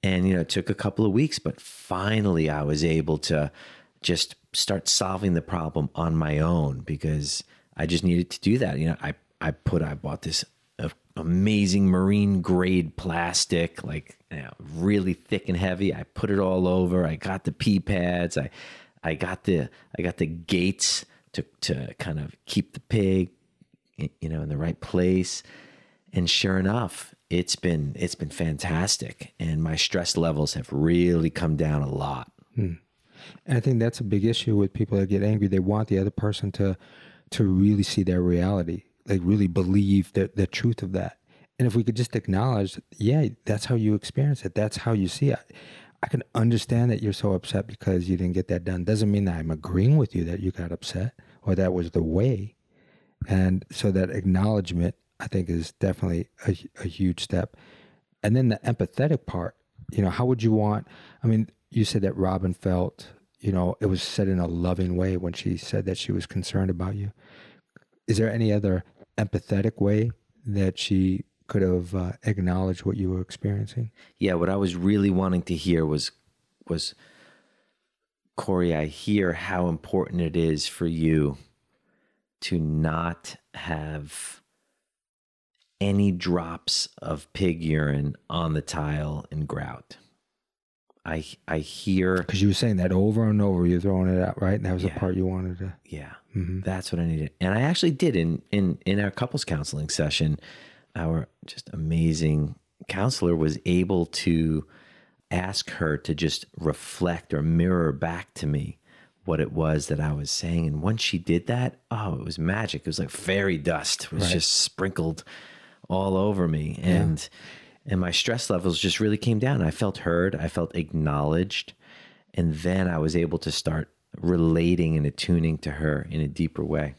And you know, it took a couple of weeks, but finally I was able to just start solving the problem on my own because I just needed to do that. You know, I I put I bought this uh, amazing marine grade plastic, like you know, really thick and heavy. I put it all over. I got the pee pads. I I got the I got the gates to to kind of keep the pig, you know, in the right place. And sure enough, it's been it's been fantastic, and my stress levels have really come down a lot. Hmm. And I think that's a big issue with people that get angry. They want the other person to to really see their reality, like really believe the the truth of that. And if we could just acknowledge, yeah, that's how you experience it. That's how you see it. I can understand that you're so upset because you didn't get that done. Doesn't mean that I'm agreeing with you that you got upset or that was the way. And so that acknowledgement, I think, is definitely a, a huge step. And then the empathetic part, you know, how would you want? I mean, you said that Robin felt, you know, it was said in a loving way when she said that she was concerned about you. Is there any other empathetic way that she could have uh, acknowledged what you were experiencing? Yeah, what I was really wanting to hear was was Corey, I hear how important it is for you to not have any drops of pig urine on the tile and grout. I I hear Because you were saying that over and over, you're throwing it out, right? And that was Yeah. the part you wanted to. yeah. Mhm. That's what I needed. And I actually did in in in our couples counseling session. Our just amazing counselor was able to ask her to just reflect or mirror back to me what it was that I was saying. And once she did that, oh, it was magic. It was like fairy dust was Right. just sprinkled all over me. And and my stress levels just really came down. I felt heard, I felt acknowledged. And then I was able to start relating and attuning to her in a deeper way.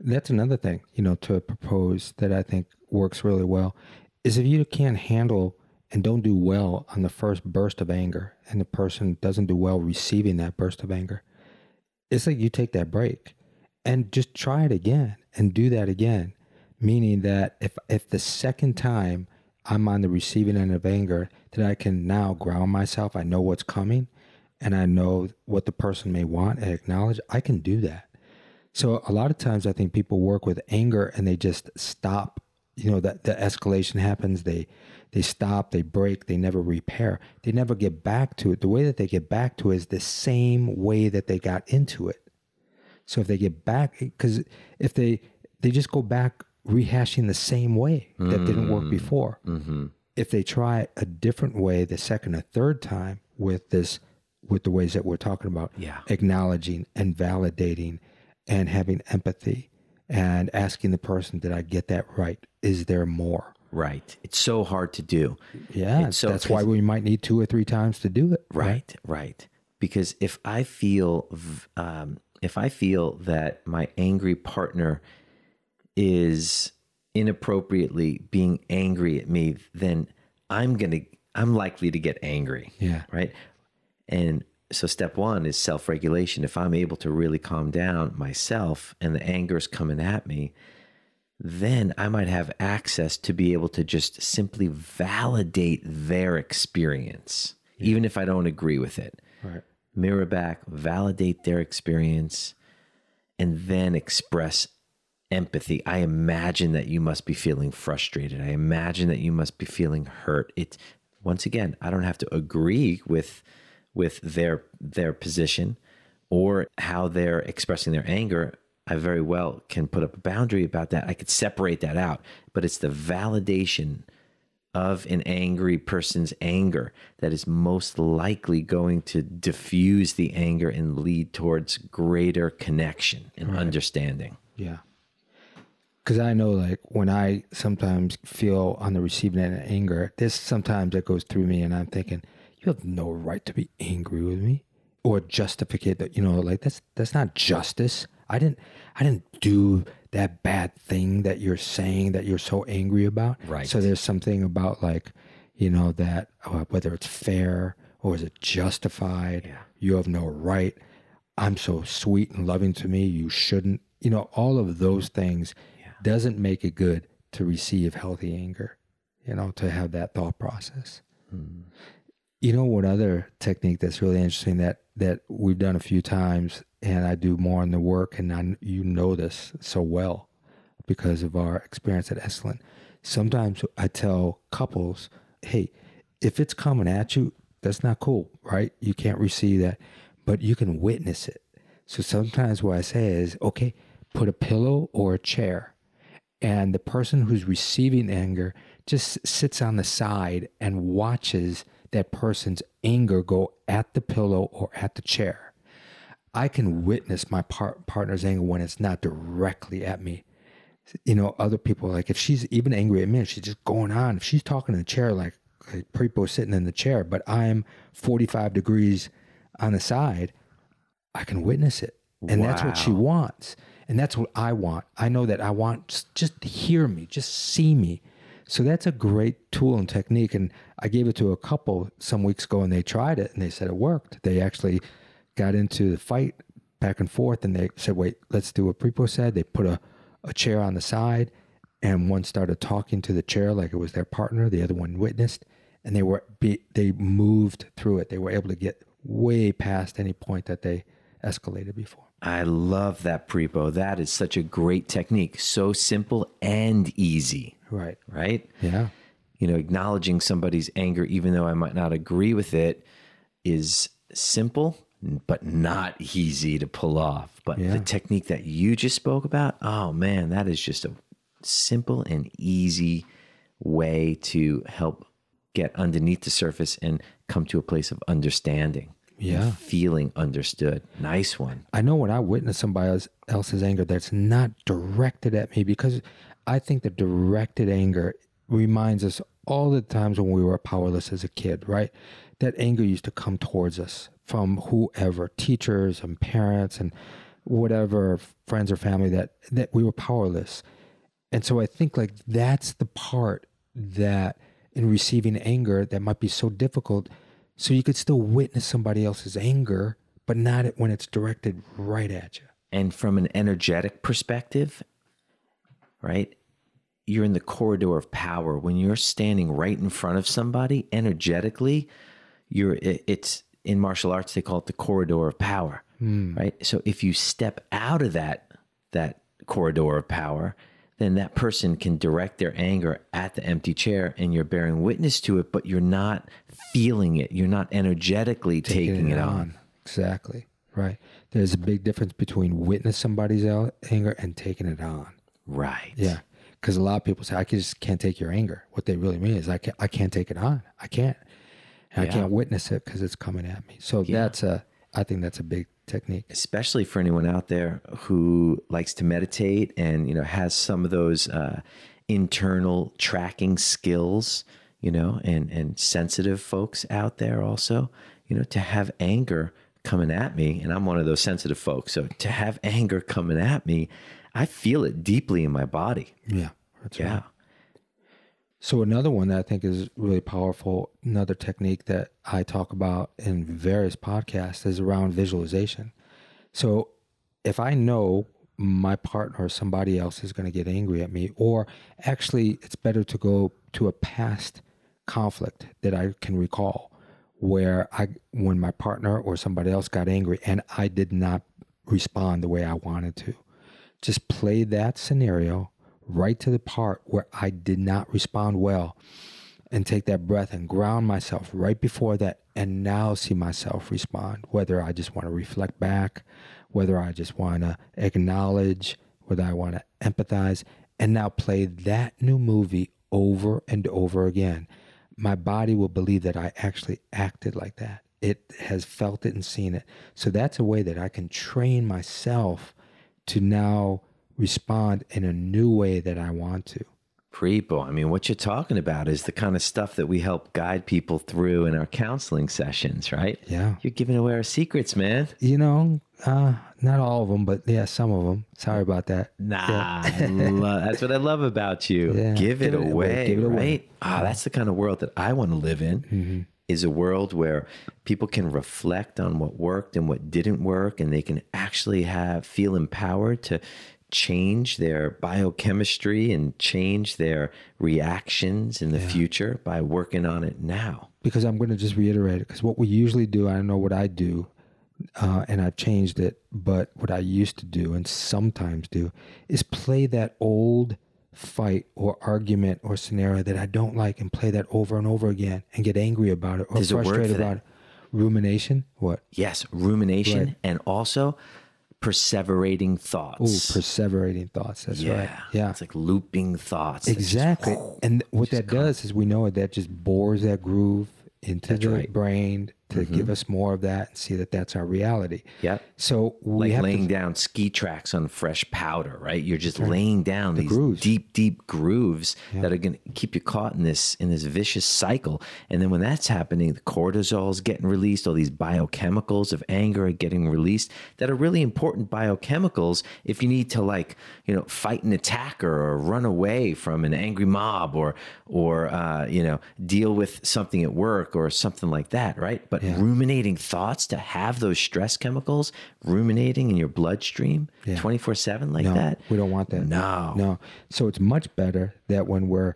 That's another thing, you know, to propose that I think works really well is if you can't handle and don't do well on the first burst of anger and the person doesn't do well receiving that burst of anger, it's like you take that break and just try it again and do that again. Meaning that if if the second time I'm on the receiving end of anger, that I can now ground myself, I know what's coming and I know what the person may want and acknowledge, I can do that. So a lot of times I think people work with anger and they just stop. You know, that the escalation happens, they they stop, they break, they never repair. They never get back to it. The way that they get back to it is the same way that they got into it. So if they get back because if they they just go back rehashing the same way that didn't work before. Mm-hmm. If they try a different way the second or third time with this with the ways that we're talking about, Yeah. acknowledging and validating and having empathy and asking the person, did I get that right? Is there more? Right. It's so hard to do. Yeah, so- that's why we might need two or three times to do it. Right, right. Because if I feel, um, if I feel that my angry partner is inappropriately being angry at me, then I'm gonna, I'm likely to get angry. Yeah. Right. And so step one is self-regulation. If I'm able to really calm down myself and the anger is coming at me, then I might have access to be able to just simply validate their experience, even if I don't agree with it. Right. Mirror back, validate their experience, and then express empathy. I imagine that you must be feeling frustrated. I imagine that you must be feeling hurt. It once again, I don't have to agree with with their their position or how they're expressing their anger. I very well can put up a boundary about that. I could separate that out, but it's the validation of an angry person's anger that is most likely going to diffuse the anger and lead towards greater connection and right. understanding. Yeah. Because I know, like, when I sometimes feel on the receiving end of anger, this sometimes that goes through me, and I'm thinking, you have no right to be angry with me or justificate that, you know, like that's that's not justice. I didn't I didn't do that bad thing that you're saying that you're so angry about. Right. So there's something about like, you know, that uh, whether it's fair or is it justified, yeah. you have no right. I'm so sweet and loving to me, you shouldn't. You know, all of those things yeah. doesn't make it good to receive healthy anger. You know, to have that thought process. Mm. You know what other technique that's really interesting that that we've done a few times, and I do more in the work, and I, you know this so well because of our experience at Esalen. Sometimes I tell couples, "Hey, if it's coming at you, that's not cool, right? You can't receive that, but you can witness it." So sometimes what I say is, "Okay, put a pillow or a chair." And the person who's receiving anger just sits on the side and watches that person's anger go at the pillow or at the chair. I can witness my par- partner's anger when it's not directly at me. You know, other people, like if she's even angry at me, she's just going on. If she's talking in the chair, like, like Prepo sitting in the chair, but I'm 45 degrees on the side, I can witness it. And wow. that's what she wants. And that's what I want. I know that I want just, just hear me, just see me. So that's a great tool and technique. And I gave it to a couple some weeks ago and they tried it and they said it worked. They actually got into the fight back and forth and they said, wait, let's do what Prepo said. They put a, a chair on the side and one started talking to the chair like it was their partner. The other one witnessed and they were, be, they moved through it. They were able to get way past any point that they escalated before. I love that prepo. That is such a great technique. So simple and easy. Right. Right? Yeah. You know, acknowledging somebody's anger, even though I might not agree with it, is simple, but not easy to pull off. But yeah. the technique that you just spoke about, oh man, that is just a simple and easy way to help get underneath the surface and come to a place of understanding yeah feeling understood nice one i know when i witness somebody else's anger that's not directed at me because i think the directed anger reminds us all the times when we were powerless as a kid right that anger used to come towards us from whoever teachers and parents and whatever friends or family that that we were powerless and so i think like that's the part that in receiving anger that might be so difficult so you could still witness somebody else's anger, but not when it's directed right at you. And from an energetic perspective, right? You're in the corridor of power. When you're standing right in front of somebody energetically, you're it's in martial arts they call it the corridor of power. Mm. Right? So if you step out of that that corridor of power, then that person can direct their anger at the empty chair and you're bearing witness to it, but you're not feeling it. You're not energetically taking, taking it, it on. on. Exactly. Right. There's a big difference between witness somebody's anger and taking it on. Right. Yeah. Because a lot of people say, I just can't take your anger. What they really mean is, I can't, I can't take it on. I can't. And yeah. I can't witness it because it's coming at me. So yeah. that's a, I think that's a big technique. Especially for anyone out there who likes to meditate and, you know, has some of those uh, internal tracking skills, you know, and, and sensitive folks out there also, you know, to have anger coming at me, and I'm one of those sensitive folks. So to have anger coming at me, I feel it deeply in my body. Yeah. yeah. Right. So another one that I think is really powerful, another technique that I talk about in various podcasts is around visualization. So if I know my partner or somebody else is going to get angry at me, or actually it's better to go to a past conflict that I can recall where I when my partner or somebody else got angry and I did not respond the way I wanted to. Just play that scenario right to the part where I did not respond well and take that breath and ground myself right before that and now see myself respond whether I just want to reflect back whether I just want to acknowledge whether I want to empathize and now play that new movie over and over again. My body will believe that I actually acted like that. It has felt it and seen it. So that's a way that I can train myself to now respond in a new way that I want to. People, I mean, what you're talking about is the kind of stuff that we help guide people through in our counseling sessions, right? Yeah. You're giving away our secrets, man. You know, uh, not all of them, but yeah, some of them. Sorry about that. Nah, lo- that's what I love about you. [laughs] Yeah. Give, it Give it away, away, give it away. right? Ah, that's the kind of world that I want to live in. Mm-hmm. Is a world where people can reflect on what worked and what didn't work, and they can actually have feel empowered to change their biochemistry and change their reactions in the future by working on it now. Because I'm going to just reiterate it. Because what we usually do, I don't know what I do, uh, and I've changed it, but what I used to do and sometimes do is play that old fight or argument or scenario that I don't like and play that over and over again and get angry about it or word frustrated that. about it. Rumination? What? Yes, rumination Right. and also perseverating thoughts. Oh, perseverating thoughts. That's yeah, right. Yeah. It's like looping thoughts. that just- Exactly. and what that does is we know it that just bores that groove into That's the right. Brain to give us more of that and see that that's our reality. Yeah. So we like laying to, down ski tracks on fresh powder, right? You're just laying down these grooves. deep, deep grooves that are going to keep you caught in this in this vicious cycle. And then when that's happening, the cortisol is getting released. All these biochemicals of anger are getting released that are really important biochemicals if you need to like you know fight an attacker or run away from an angry mob or or uh, you know deal with something at work or something like that, right? But ruminating thoughts to have those stress chemicals ruminating in your bloodstream 24 7 like no, that. we don't want that. No. No. So it's much better that when we're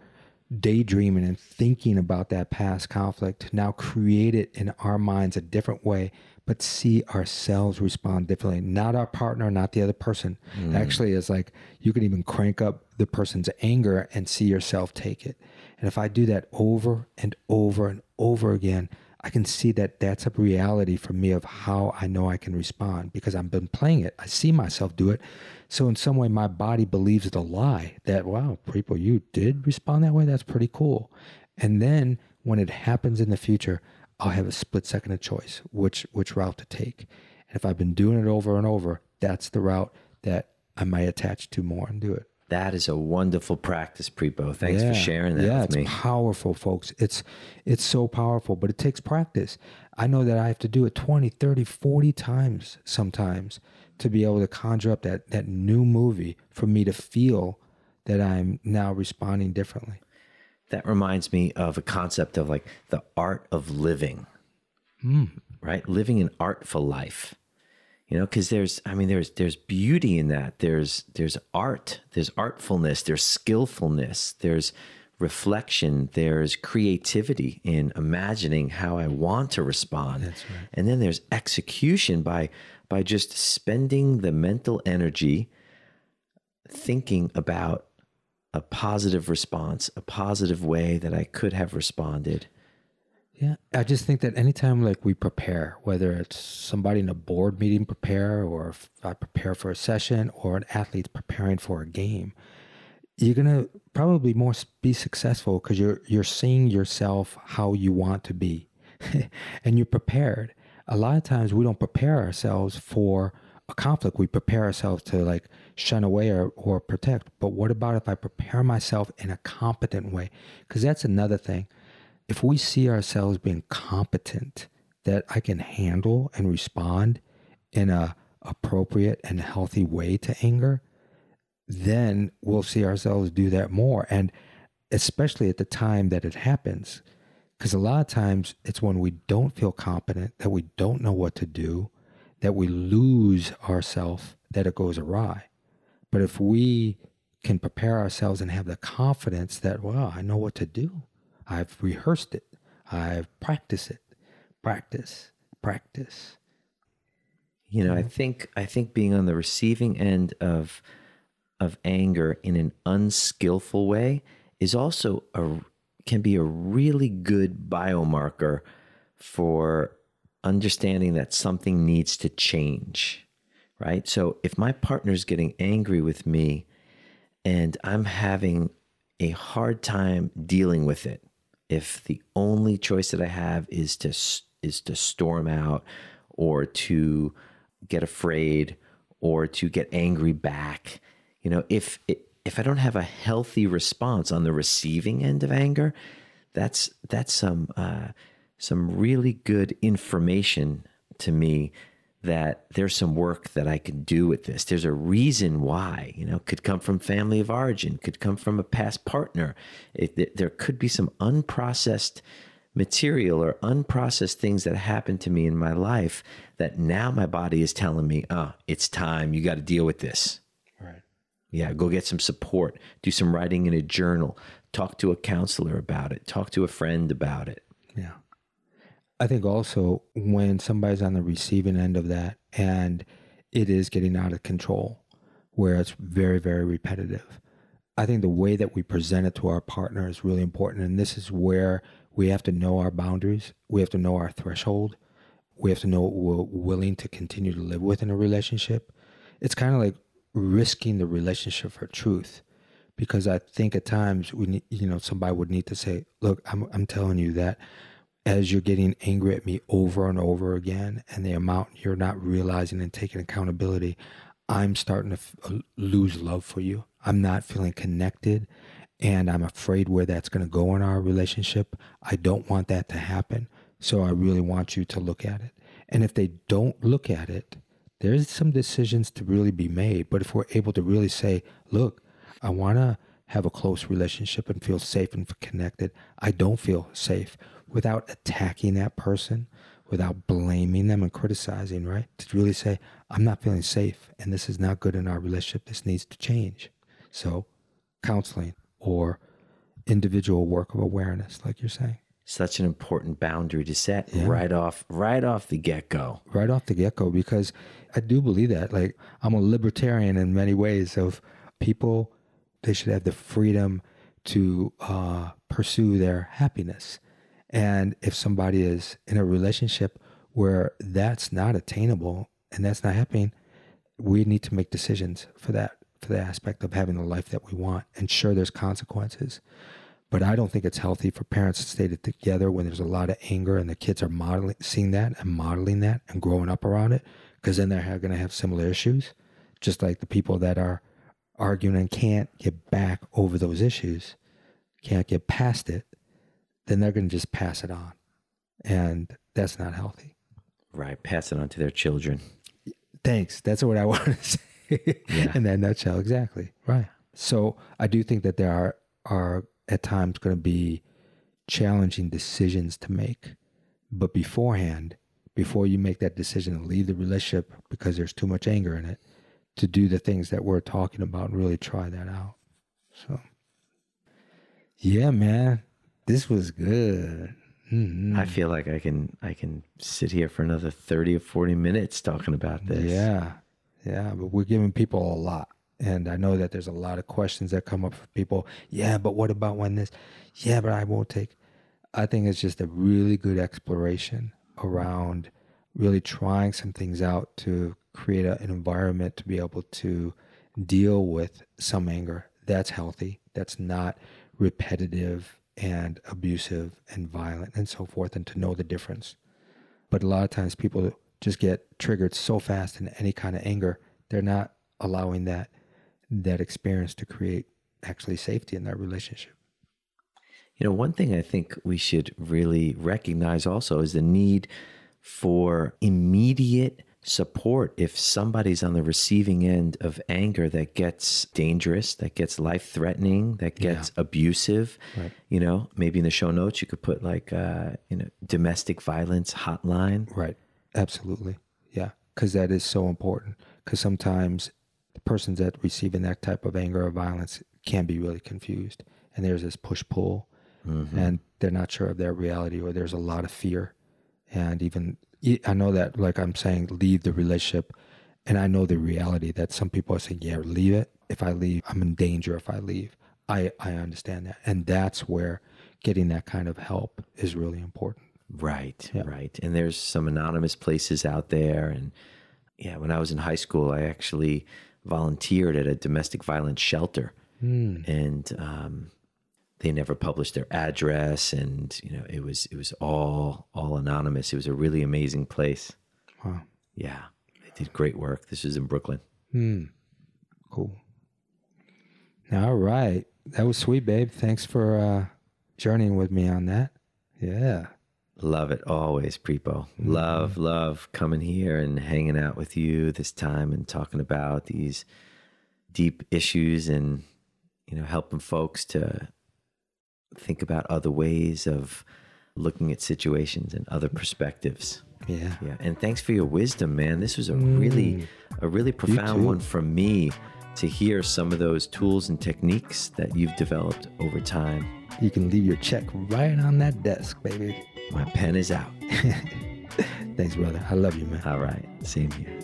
daydreaming and thinking about that past conflict, now create it in our minds a different way, but see ourselves respond differently. Not our partner, not the other person. Mm. Actually, it's like you can even crank up the person's anger and see yourself take it. And if I do that over and over and over again, I can see that that's a reality for me of how I know I can respond because I've been playing it. I see myself do it. So in some way, my body believes the lie that, wow, people, you did respond that way. That's pretty cool. And then when it happens in the future, I'll have a split second of choice, which, which route to take. And if I've been doing it over and over, that's the route that I might attach to more and do it. That is a wonderful practice, Prepo. Thanks Yeah. for sharing that yeah, with me. it's powerful, folks. It's it's so powerful, but it takes practice. I know that I have to do it 20, 30, 40 times sometimes to be able to conjure up that that new movie for me to feel that I'm now responding differently. That reminds me of a concept of like the art of living, Hmm. right? Living an artful life. You know, because there's, I mean, there's there's beauty in that. There's there's art. There's artfulness. There's skillfulness. There's reflection. There's creativity in imagining how I want to respond. Right. And then there's execution by by just spending the mental energy thinking about a positive response, a positive way that I could have responded. Yeah, I just think that anytime like we prepare, whether it's somebody in a board meeting prepare, or I prepare for a session, or an athlete's preparing for a game, you're gonna probably more be successful because you're you're seeing yourself how you want to be, [laughs] and you're prepared. A lot of times we don't prepare ourselves for a conflict. We prepare ourselves to like shun away or, or protect. But what about if I prepare myself in a competent way? Because that's another thing if we see ourselves being competent that I can handle and respond in a appropriate and healthy way to anger, then we'll see ourselves do that more. And especially at the time that it happens. Because a lot of times it's when we don't feel competent, that we don't know what to do, that we lose ourselves, that it goes awry. But if we can prepare ourselves and have the confidence that, well, I know what to do, I've rehearsed it, I've practiced it, practice, practice. You know, I think I think being on the receiving end of of anger in an unskillful way is also a can be a really good biomarker for understanding that something needs to change, right? So if my partner's getting angry with me and I'm having a hard time dealing with it, if the only choice that I have is to is to storm out or to get afraid or to get angry back, you know, if if I don't have a healthy response on the receiving end of anger, that's that's some uh, some really good information to me that there's some work that I can do with this. There's a reason why, you know, could come from family of origin, could come from a past partner. It, there could be some unprocessed material or unprocessed things that happened to me in my life that now my body is telling me, oh, it's time. You got to deal with this. Right. Yeah, go get some support. Do some writing in a journal. Talk to a counselor about it. Talk to a friend about it. Yeah. I think also when somebody's on the receiving end of that and it is getting out of control, where it's very, very repetitive, I think the way that we present it to our partner is really important. And this is where we have to know our boundaries, we have to know our threshold, we have to know what we're willing to continue to live with in a relationship. It's kind of like risking the relationship for truth because I think at times we need, you know, somebody would need to say, look, I'm, I'm telling you that as you're getting angry at me over and over again and the amount you're not realizing and taking accountability i'm starting to f- uh, lose love for you. I'm not feeling connected and i'm afraid where that's going to go in our relationship. I don't want that to happen so i really want you to look at it. And if they don't look at it there's some decisions to really be made. But if we're able to really say look i want to have a close relationship and feel safe and connected. I don't feel safe without attacking that person, without blaming them and criticizing, right? To really say, I'm not feeling safe and this is not good in our relationship. This needs to change. So, counseling or individual work of awareness, like you're saying. Such an important boundary to set yeah. right off, right off the get go. Right off the get go, because I do believe that. Like I'm a libertarian in many ways. Of people, they should have the freedom to uh, pursue their happiness and if somebody is in a relationship where that's not attainable and that's not happening, we need to make decisions for that, for the aspect of having the life that we want. And sure, there's consequences. But I don't think it's healthy for parents to stay together when there's a lot of anger and the kids are modeling, seeing that and modeling that and growing up around it, because then they're going to have similar issues. Just like the people that are arguing and can't get back over those issues, can't get past it, then they're going to just pass it on. And that's not healthy. Right. Pass it on to their children. Thanks. That's what I [laughs] want to say yeah. in that nutshell. Exactly. Right. So I do think that there are, are at times going to be challenging decisions to make. But beforehand, before you make that decision to leave the relationship because there's too much anger in it, to do the things that we're talking about and really try that out. So, yeah, man this was good. Mm-hmm. I feel like I can I can sit here for another 30 or 40 minutes talking about this. Yeah. Yeah, but we're giving people a lot. And I know that there's a lot of questions that come up for people. Yeah, but what about when this? Yeah, but I won't take. I think it's just a really good exploration around really trying some things out to create a, an environment to be able to deal with some anger that's healthy, that's not repetitive and abusive and violent and so forth, and to know the difference. But a lot of times people just get triggered so fast in any kind of anger, they're not allowing that that experience to create actually safety in that relationship. You know, one thing I think we should really recognize also is the need for immediate support if somebody's on the receiving end of anger that gets dangerous, that gets life threatening, that gets yeah. abusive. Right. You know, maybe in the show notes you could put like uh, you know domestic violence hotline. Right. Absolutely. Yeah, because that is so important. Because sometimes the persons that receiving that type of anger or violence can be really confused, and there's this push pull, mm-hmm. and they're not sure of their reality, or there's a lot of fear, and even I know that, like I'm saying, leave the relationship. And I know the reality that some people are saying, yeah, leave it. If I leave, I'm in danger if I leave. I, I understand that. And that's where getting that kind of help is really important. Right, yeah. right. And there's some anonymous places out there. And yeah, when I was in high school, I actually volunteered at a domestic violence shelter. Mm. And um, they never published their address and you know it was it was all all anonymous. It was a really amazing place. Wow. Yeah they did great work. This is in brooklyn. Hmm. Cool. All right. That was sweet babe. Thanks for uh journeying with me on that. Yeah. Love it always prepo mm-hmm. love love coming here and hanging out with you this time and talking about these deep issues and you know helping folks to think about other ways of looking at situations and other perspectives. Yeah. Yeah. And thanks for your wisdom, man. This was a mm. really a really profound one from me to hear some of those tools and techniques that you've developed over time. You can leave your check right on that desk, baby. My pen is out. [laughs] Thanks, brother. I love you, man. All right. Same here.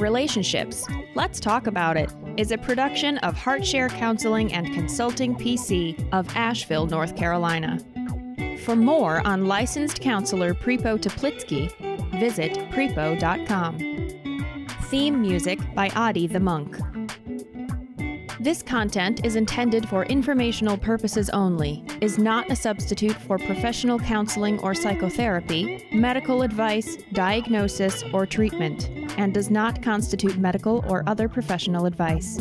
Relationships. Let's talk about it is a production of Heartshare Counseling and Consulting PC of Asheville, North Carolina. For more on licensed counselor Prepo Teplitsky, visit prepo.com. Theme music by Adi the Monk. This content is intended for informational purposes only, is not a substitute for professional counseling or psychotherapy, medical advice, diagnosis, or treatment, and does not constitute medical or other professional advice.